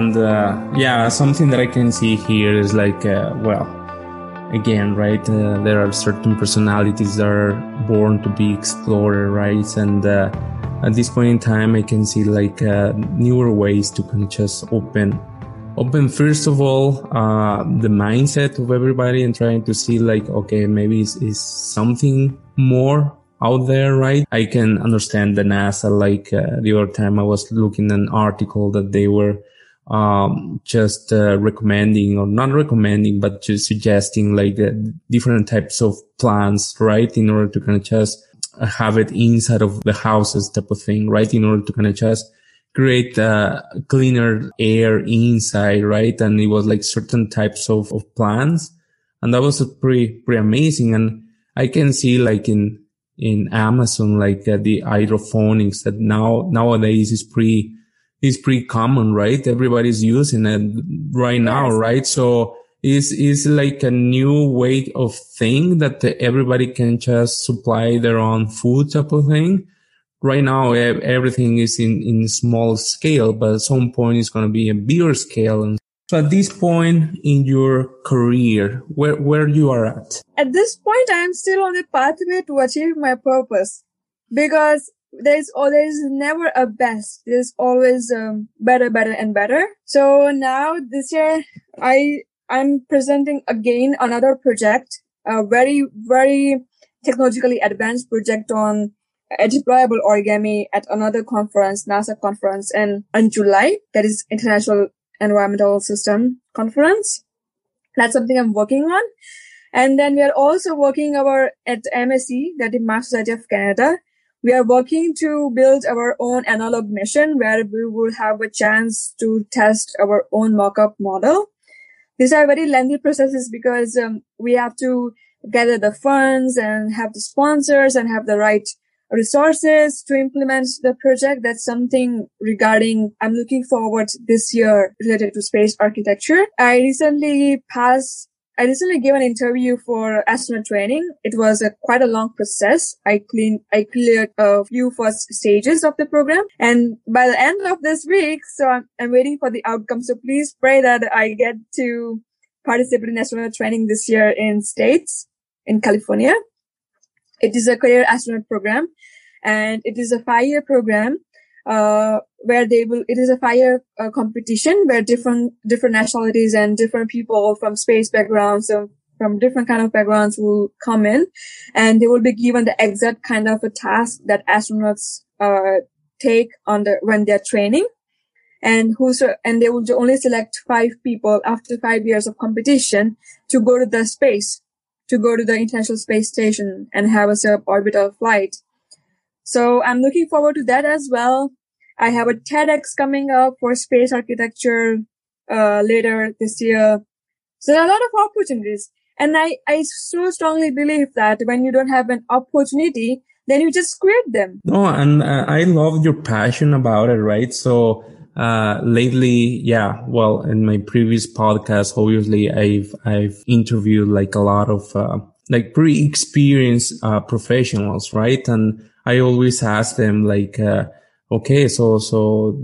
and uh, yeah, something that I can see here is like, uh, well, again, right? Uh, there are certain personalities that are born to be explorer, right? And uh, at this point in time, I can see like uh, newer ways to kind of just open, open first of all uh, the mindset of everybody and trying to see like, okay, maybe it's, something more out there, right? I can understand the NASA. Like uh, the other time, I was looking an article that they were um, just uh, recommending or not recommending, but just suggesting like uh, different types of plants, right? In order to kind of just have it inside of the houses type of thing, right? In order to kind of just create uh, cleaner air inside, right? And it was like certain types of, of plants. And that was pretty, pretty amazing. And I can see like in, in Amazon, like uh, the hydroponics that now, nowadays is pretty, is pretty common, right? Everybody's using it right now, yes. right? So is is like a new way of thing that everybody can just supply their own food type of thing. Right now, everything is in in small scale, but at some point it's going to be a bigger scale. And so, at this point in your career, where where you are at? At this point, I am still on the pathway to achieve my purpose because there's always never a best. There's always um, better, better, and better. So now this year, I I'm presenting again another project, a very very technologically advanced project on a deployable origami at another conference, NASA conference, in in July. That is International Environmental System Conference. That's something I'm working on. And then we are also working our at MSC, that is Mars Society of Canada we are working to build our own analog mission where we will have a chance to test our own mock-up model. These are very lengthy processes because um, we have to gather the funds and have the sponsors and have the right resources to implement the project. That's something regarding I'm looking forward this year related to space architecture. I recently passed I recently gave an interview for astronaut training. It was a quite a long process. I cleaned, I cleared a few first stages of the program. And by the end of this week, so I'm, I'm waiting for the outcome. So please pray that I get to participate in astronaut training this year in States, in California. It is a career astronaut program and it is a five year program uh, where they will, it is a fire uh, competition where different, different nationalities and different people from space backgrounds, from different kind of backgrounds will come in and they will be given the exact kind of a task that astronauts, uh, take on the, when they're training and who's, and they will only select five people after five years of competition to go to the space, to go to the International Space Station and have a suborbital flight. So I'm looking forward to that as well. I have a TEDx coming up for space architecture uh, later this year. So there are a lot of opportunities. And I, I so strongly believe that when you don't have an opportunity, then you just create them. No, and uh, I love your passion about it, right? So, uh, lately, yeah, well, in my previous podcast, obviously I've, I've interviewed like a lot of, uh, like pretty experienced, uh, professionals, right? And I always ask them like, uh, okay, so, so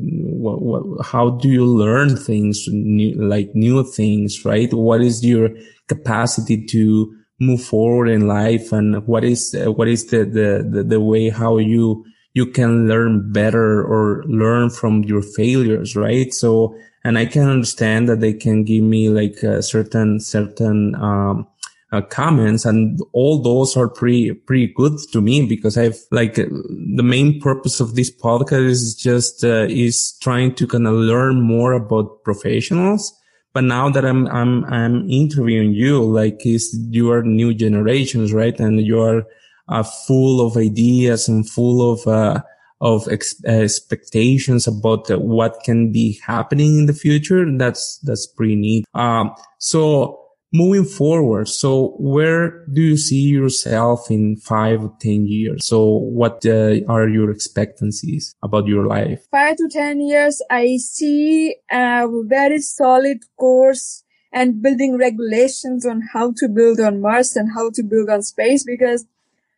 how do you learn things, new, like new things, right? What is your capacity to move forward in life? And what is, uh, what is the, the, the, the, way how you, you can learn better or learn from your failures, right? So, and I can understand that they can give me like a certain, certain, um, uh, comments and all those are pretty pretty good to me because I've like the main purpose of this podcast is just uh, is trying to kind of learn more about professionals. But now that I'm I'm I'm interviewing you, like is you are new generations, right? And you are uh, full of ideas and full of uh, of ex- expectations about what can be happening in the future. That's that's pretty neat. Um, so moving forward. So where do you see yourself in five or ten years? So what uh, are your expectancies about your life? Five to ten years i see a very solid course and building regulations on how to build on mars and how to build on space because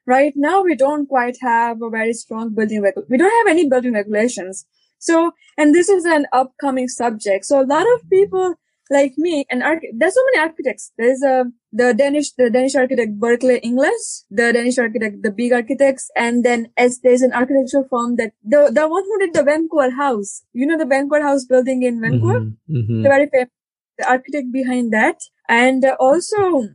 right now we don't quite have a very strong building reg- we don't have any building regulations. So, and this is an upcoming subject. So a lot of people like me and arch- there's so many architects. There's a, the Danish, the Danish architect Bjarke Ingels, the Danish architect, the big architects. And then as there's an architectural firm that the, the one who did the Vancouver house, you know, the Vancouver house building in Vancouver, Mm-hmm, mm-hmm. the very famous, the architect behind that. And uh, also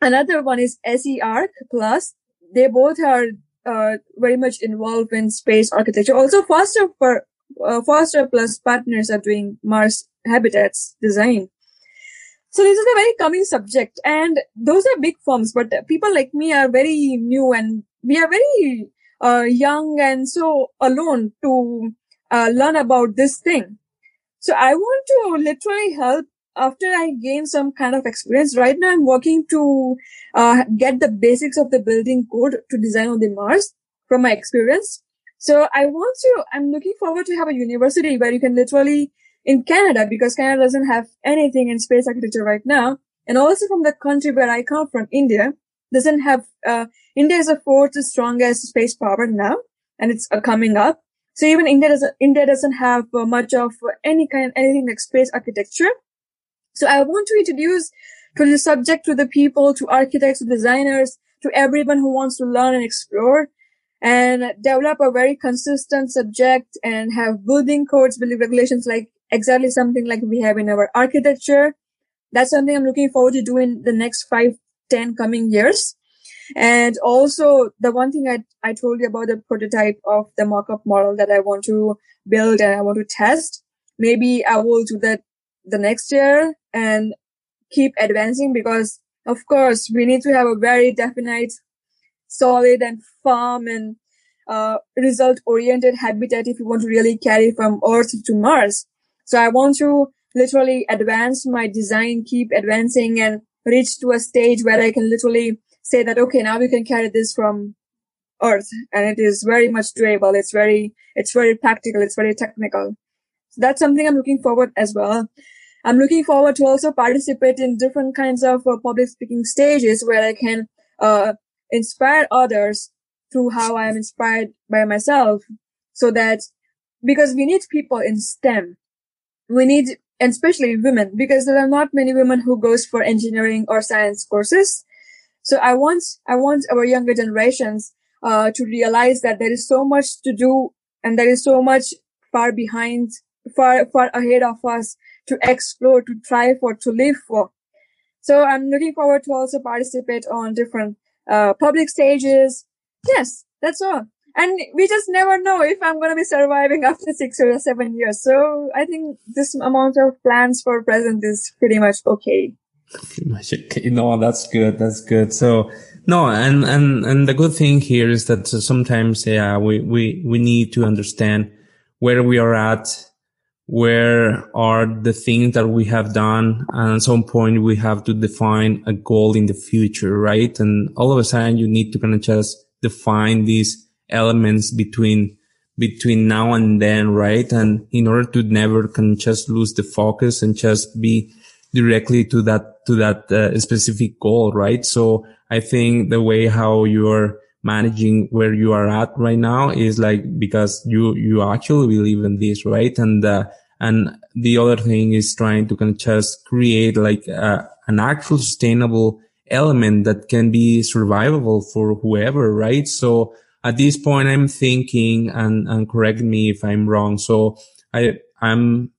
another one is SE Arc Plus. They both are uh, very much involved in space architecture. Also, Foster for uh, Foster Plus partners are doing Mars habitats design. So this is a very coming subject, and those are big firms. But people like me are very new, and we are very uh, young and so alone to uh, learn about this thing. So I want to literally help after I gain some kind of experience. Right now, I'm working to uh, get the basics of the building code to design on the Mars from my experience. So I want to, I'm looking forward to have a university where you can literally in Canada because Canada doesn't have anything in space architecture right now. And also from the country where I come from, India doesn't have, uh, India is the fourth strongest space power now and it's uh, coming up. So even India doesn't, India doesn't have uh, much of any kind, anything like space architecture. So I want to introduce to the subject, to the people, to architects, to designers, to everyone who wants to learn and explore and develop a very consistent subject and have building codes, building regulations like exactly something like we have in our architecture. That's something I'm looking forward to doing the next five, ten coming years. And also the one thing I, I told you about the prototype of the mock-up model that I want to build and I want to test. Maybe I will do that the next year and keep advancing because of course we need to have a very definite, solid and firm and uh, result oriented habitat if you want to really carry from Earth to Mars. So I want to literally advance my design, keep advancing and reach to a stage where I can literally say that, okay, now we can carry this from Earth and it is very much doable. It's very, it's very practical. It's very technical. So that's something I'm looking forward as well. I'm looking forward to also participate in different kinds of uh, public speaking stages where I can, uh, inspire others through how I am inspired by myself so that because we need people in STEM. We need, and especially women, because there are not many women who goes for engineering or science courses. So I want, I want our younger generations, uh, to realize that there is so much to do and there is so much far behind, far, far ahead of us to explore, to try for, to live for. So I'm looking forward to also participate on different, uh, public stages. Yes, that's all. And we just never know if I'm going to be surviving after six or seven years. So I think this amount of plans for present is pretty much okay. Pretty much okay. No, that's good. That's good. So no, and, and, and the good thing here is that sometimes, yeah, we, we, we need to understand where we are at, where are the things that we have done. And at some point we have to define a goal in the future, right? And all of a sudden you need to kind of just define these elements between between now and then, right? And in order to never can just lose the focus and just be directly to that to that uh, specific goal, right? So I think the way how you're managing where you are at right now is like because you you actually believe in this, right? And uh, and the other thing is trying to kind of just create like uh, an actual sustainable element that can be survivable for whoever, right? So at this point, I'm thinking, and, and correct me if I'm wrong. So I, I'm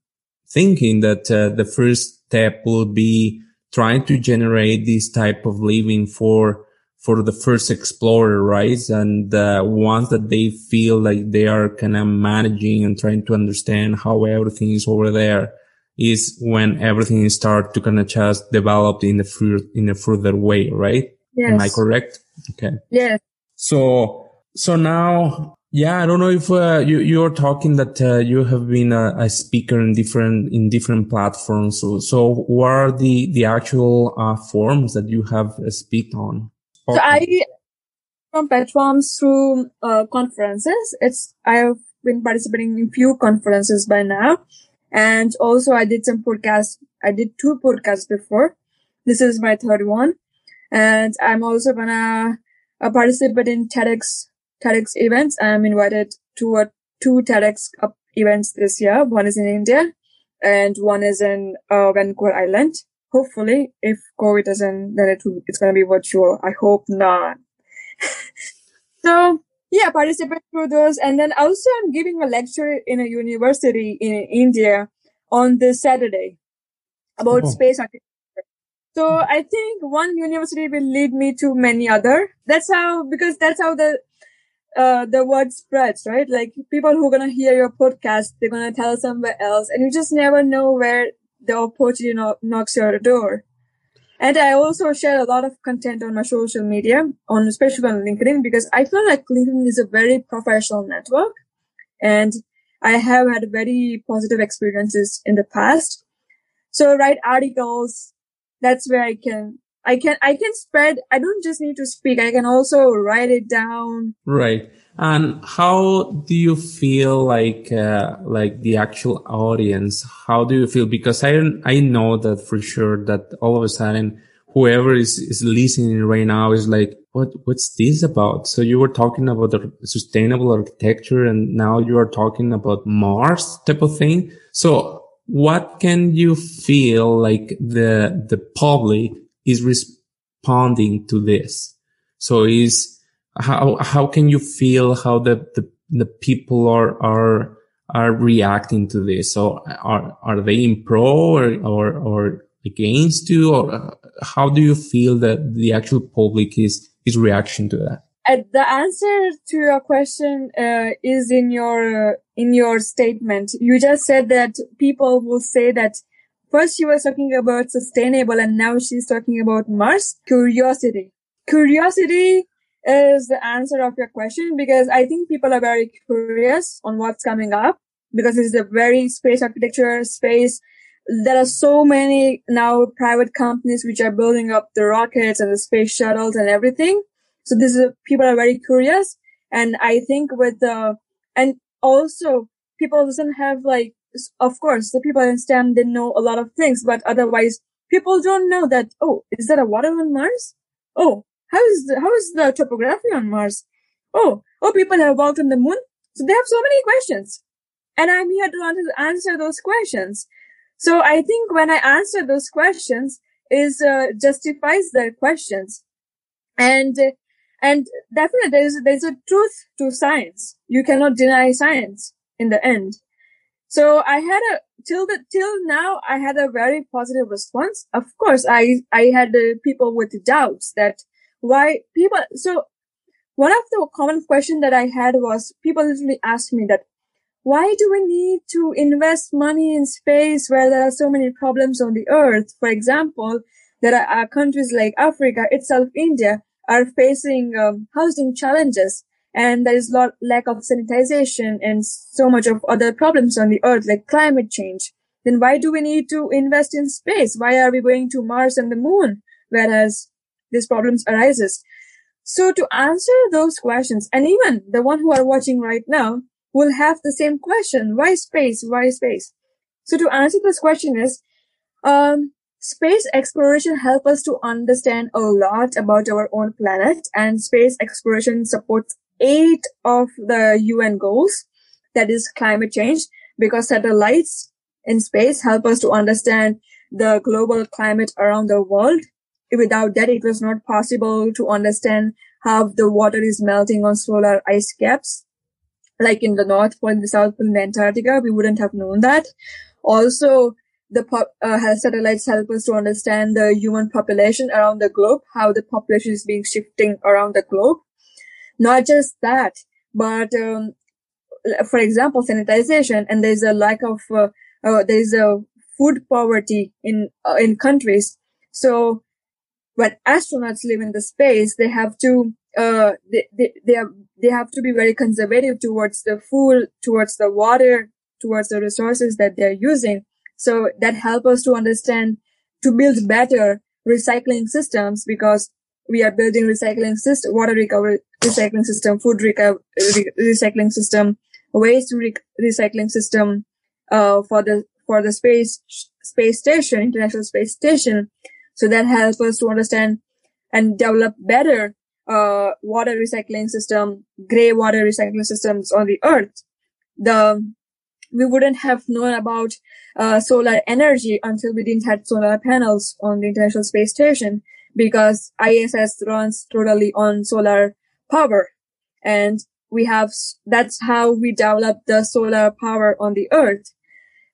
thinking that uh, the first step will be trying to generate this type of living for, for the first explorer, right? And uh, once that they feel like they are kind of managing and trying to understand how everything is over there is when everything start to kind of just develop in a fur- in a further way, right? Yes. Am I correct? Okay. Yes. So, so now, yeah, I don't know if uh, you you're talking that uh, you have been a, a, speaker in different in different platforms. So, so what are the the actual uh, forums that you have uh, speak on? So I from platforms through uh, conferences. It's I've been participating in few conferences by now, and also I did some podcasts. I did two podcasts before. This is my third one, and I'm also gonna uh, participate in TEDx TEDx events. I'm invited to a two TEDx up events this year. One is in India and one is in uh, Vancouver Island. Hopefully, if COVID doesn't, then it it's going to be virtual. I hope not. so yeah, participate through those. And then also I'm giving a lecture in a university in India on this Saturday about oh. space architecture. So I think one university will lead me to many other. That's how, because that's how the, uh, the word spreads, right? Like people who are going to hear your podcast, they're going to tell somewhere else and you just never know where the opportunity knocks your door. And I also share a lot of content on my social media, on especially on LinkedIn, because I feel like LinkedIn is a very professional network, and I have had very positive experiences in the past. So write articles. That's where I can, I can, I can spread. I don't just need to speak. I can also write it down. Right. And how do you feel like uh, like the actual audience? How do you feel? Because I I know that for sure that all of a sudden whoever is is listening right now is like, what what's this about? So you were talking about the sustainable architecture, and now you are talking about Mars type of thing. So what can you feel like the the public is responding to this? So is how how can you feel how the the, the people are are are reacting to this? So are are they in pro or or, or against you, or uh, how do you feel that the actual public is is reaction to that? Uh, the answer to your question uh, is in your in your statement. You just said that people will say that first you were talking about sustainable, and now she's talking about Mars. Curiosity. Curiosity is the answer of your question because I think people are very curious on what's coming up because it's a very space architecture space. There are so many now private companies which are building up the rockets and the space shuttles and everything. So this is, people are very curious. And I think with the, and also people doesn't have like, of course, the people in STEM, they know a lot of things, but otherwise people don't know that, oh, is that a water on Mars? Oh, how is the, how is the topography on Mars? Oh, oh, people have walked on the moon. So they have so many questions. And I'm here to answer those questions. So I think when I answer those questions is, uh, justifies their questions. And, and definitely there's, there's a truth to science. You cannot deny science in the end. So I had a, till the, till now, I had a very positive response. Of course, I, I had uh, people with doubts that why people, so one of the common question that I had was people usually ask me that why do we need to invest money in space where there are so many problems on the earth? For example, there are countries like Africa itself, India are facing um, housing challenges and there is lot lack of sanitization and so much of other problems on the earth like climate change. Then why do we need to invest in space? Why are we going to Mars and the moon? Whereas these problems arises. So to answer those questions, and even the one who are watching right now will have the same question. Why space? Why space? So to answer this question is, um, space exploration help us to understand a lot about our own planet and space exploration supports eight of the UN goals. That is climate change because satellites in space help us to understand the global climate around the world without that, it was not possible to understand how the water is melting on solar ice caps. Like in the North Pole, the South Pole, and Antarctica, we wouldn't have known that. Also, the uh, health satellites help us to understand the human population around the globe, how the population is being shifting around the globe. Not just that, but um, for example, sanitization, and there's a lack of uh, uh, there's a food poverty in uh, in countries. So when astronauts live in the space, they have to uh, they, they, they, have, they have to be very conservative towards the food, towards the water, towards the resources that they're using. So that help us to understand, to build better recycling systems because we are building recycling system, water recovery recycling system, food recovery recycling system, waste re- recycling system, uh, for the, for the space, space station, international space station. So that helps us to understand and develop better uh, water recycling system, gray water recycling systems on the earth. The we wouldn't have known about uh, solar energy until we didn't have solar panels on the International Space Station because ISS runs totally on solar power. And we have, that's how we develop the solar power on the earth.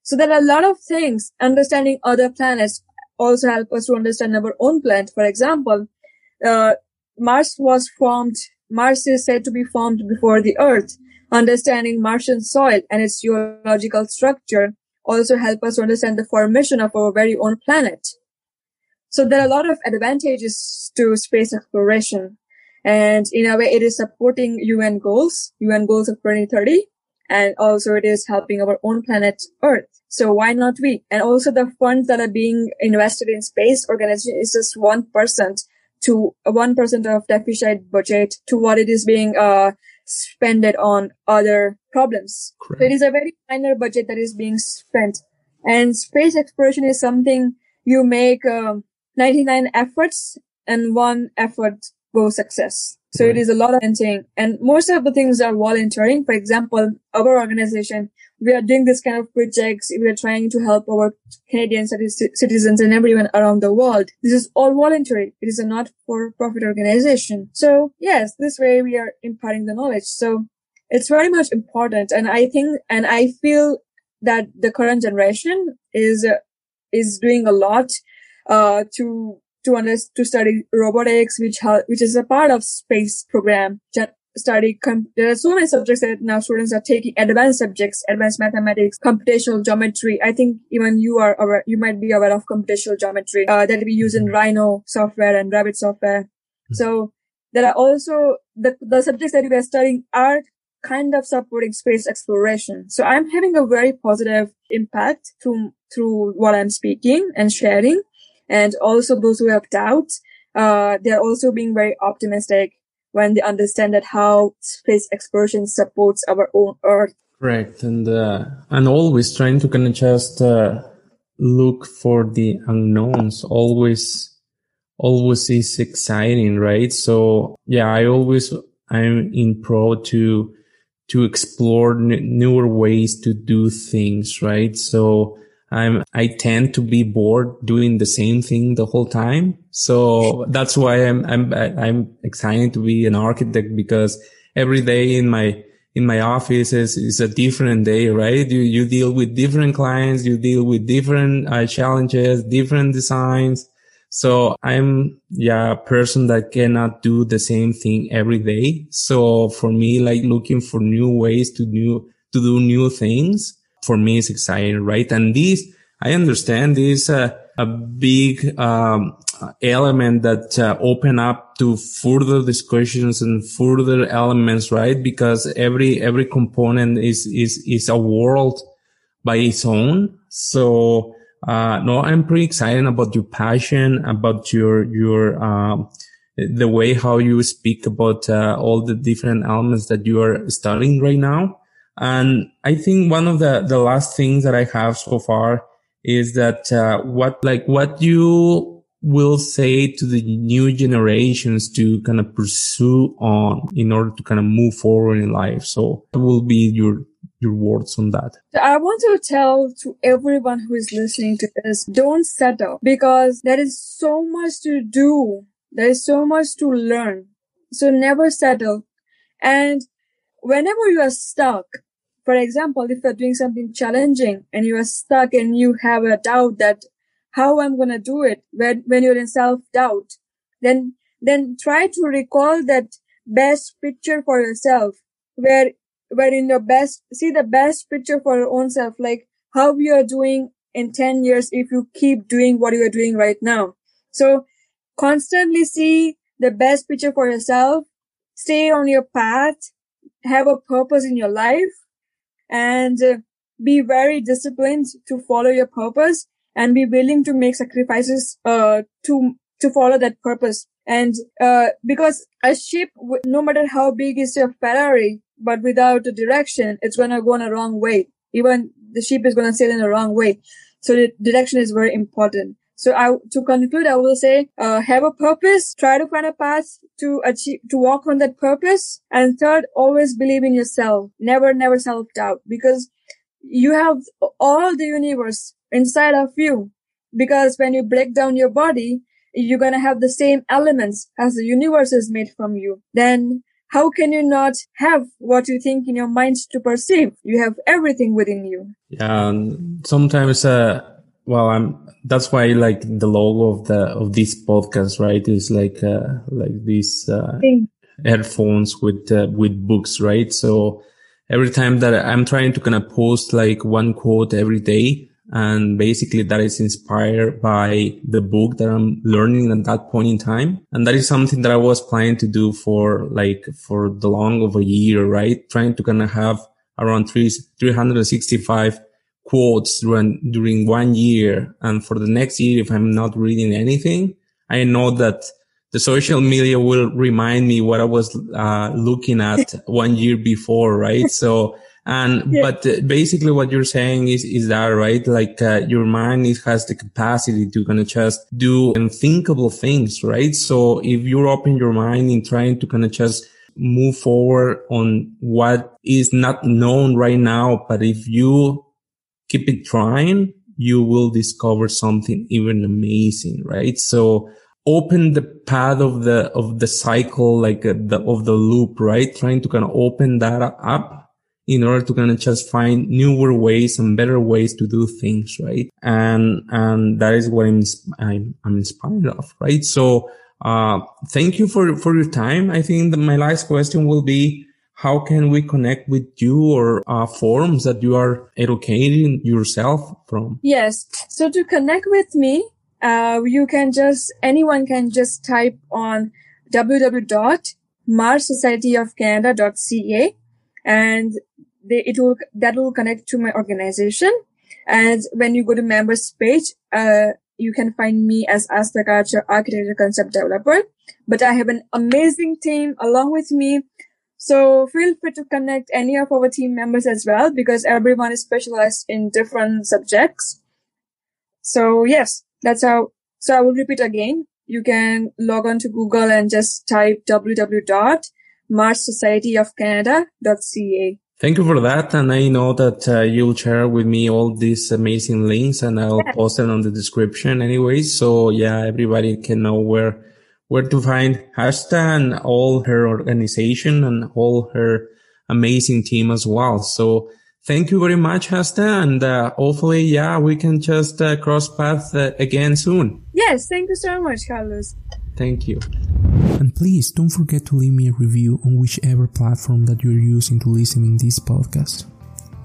So there are a lot of things. Understanding other planets also help us to understand our own planet. For example, uh, Mars was formed, Mars is said to be formed before the earth. Understanding Martian soil and its geological structure also help us understand the formation of our very own planet. So there are a lot of advantages to space exploration. And in a way, it is supporting UN goals, UN goals of 2030. And also it is helping our own planet Earth. So why not we? And also the funds that are being invested in space organization is just 1% to 1% of deficit budget to what it is being, uh, spend it on other problems. So it is a very minor budget that is being spent. And space exploration is something you make um, 99 efforts and one effort goes success. So right. it is a lot of thing. And most of the things are volunteering. For example, our organization, we are doing this kind of projects. We are trying to help our Canadian citizens and everyone around the world. This is all voluntary. It is a not for profit organization. So yes, this way we are imparting the knowledge. So it's very much important. And I think, and I feel that the current generation is, uh, is doing a lot, uh, to to understand, to study robotics, which which is a part of space program. Study com- there are so many subjects that now students are taking advanced subjects, advanced mathematics, computational geometry. I think even you are aware, you might be aware of computational geometry uh, that we use in mm-hmm. Rhino software and rabbit software. Mm-hmm. So there are also the the subjects that we are studying are kind of supporting space exploration. So I'm having a very positive impact through through what I'm speaking and sharing. And also those who have doubts, uh, they're also being very optimistic when they understand that how space exploration supports our own Earth. Correct, and uh, and always trying to kind of just uh, look for the unknowns. Always, always is exciting, right? So yeah, I always I'm in pro to to explore n- newer ways to do things, right? So I'm, I tend to be bored doing the same thing the whole time. So that's why I'm, I'm, I'm excited to be an architect because every day in my, in my office is, is a different day, right? You, you deal with different clients, you deal with different uh, challenges, different designs. So I'm, yeah, a person that cannot do the same thing every day. So for me, like looking for new ways to new, to do new things for me is exciting, right? And this, I understand this uh, a big um, element that uh, open up to further discussions and further elements, right? Because every every component is is is a world by its own. So uh, no, I'm pretty excited about your passion, about your your um, the way how you speak about uh, all the different elements that you are studying right now. And I think one of the, the last things that I have so far is that, uh, what, like what you will say to the new generations to kind of pursue on in order to kind of move forward in life. So what will be your, your words on that? I want to tell to everyone who is listening to this, don't settle because there is so much to do. There is so much to learn. So never settle. And whenever you are stuck, for example, if you're doing something challenging and you are stuck and you have a doubt that how I'm going to do it when, when you're in self doubt, then, then try to recall that best picture for yourself where, where in your best, see the best picture for your own self, like how you are doing in 10 years if you keep doing what you are doing right now. So constantly see the best picture for yourself, stay on your path, have a purpose in your life and uh, be very disciplined to follow your purpose and be willing to make sacrifices uh, to to follow that purpose. And uh, because a ship, no matter how big is your Ferrari, but without a direction, it's gonna go in a wrong way. Even the ship is gonna sail in the wrong way. So the direction is very important. So I, to conclude, I will say, uh, have a purpose, try to find a path to achieve, to walk on that purpose. And third, always believe in yourself. Never, never self-doubt because you have all the universe inside of you. Because when you break down your body, you're going to have the same elements as the universe is made from you. Then how can you not have what you think in your mind to perceive? You have everything within you. Yeah. sometimes, uh, well, I'm, that's why like the logo of the, of this podcast, right? Is like, uh, like these, uh, headphones with, uh, with books, right? So every time that I'm trying to kind of post like one quote every day, and basically that is inspired by the book that I'm learning at that point in time. And that is something that I was planning to do for like, for the long of a year, right? Trying to kind of have around three, 365 quotes during, during one year. And for the next year, if I'm not reading anything, I know that the social media will remind me what I was uh, looking at one year before, right? So and, yeah. but uh, basically what you're saying is, is that right? Like, uh, your mind is, has the capacity to kind of just do unthinkable things, right? So if you open your mind in trying to kind of just move forward on what is not known right now, but if you keep it trying, you will discover something even amazing, right? So, open the path of the of the cycle like uh, the of the loop right trying to kind of open that up in order to kind of just find newer ways and better ways to do things, right? And, and that is what I'm, I'm, I'm inspired of, right? So, uh, thank you for, for your time. I think that my last question will be, how can we connect with you or uh, forums that you are educating yourself from? Yes. So to connect with me, uh, you can just, anyone can just type on www.marssocietyofcanada.ca and they, it will, that will connect to my organization. And when you go to members page, uh, you can find me as Astakacha architecture concept developer, but I have an amazing team along with me. So feel free to connect any of our team members as well because everyone is specialized in different subjects. So yes, that's how, so I will repeat again. You can log on to Google and just type www.marssocietyofcanada.ca. Thank you for that. And I know that uh, you'll share with me all these amazing links and I'll yeah. post them on the description anyway. So yeah, everybody can know where, where to find Hasta and all her organization and all her amazing team as well. So thank you very much, Hasta. And uh, hopefully, yeah, we can just uh, cross paths uh, again soon. Yes. Thank you so much, Carlos. Thank you. And please don't forget to leave me a review on whichever platform that you're using to listen in this podcast.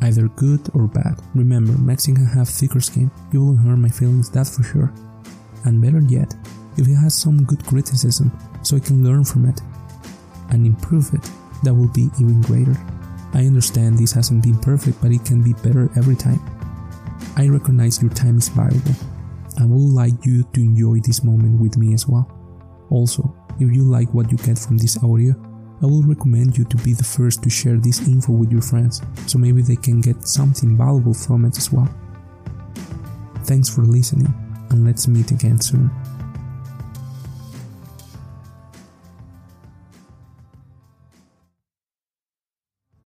Either good or bad. Remember, Mexican have thicker skin. You will hurt my feelings, that's for sure. And better yet, if it has some good criticism, so I can learn from it and improve it, that will be even greater. I understand this hasn't been perfect, but it can be better every time. I recognize your time is valuable. I would like you to enjoy this moment with me as well. Also, if you like what you get from this audio, I will recommend you to be the first to share this info with your friends, so maybe they can get something valuable from it as well. Thanks for listening, and let's meet again soon.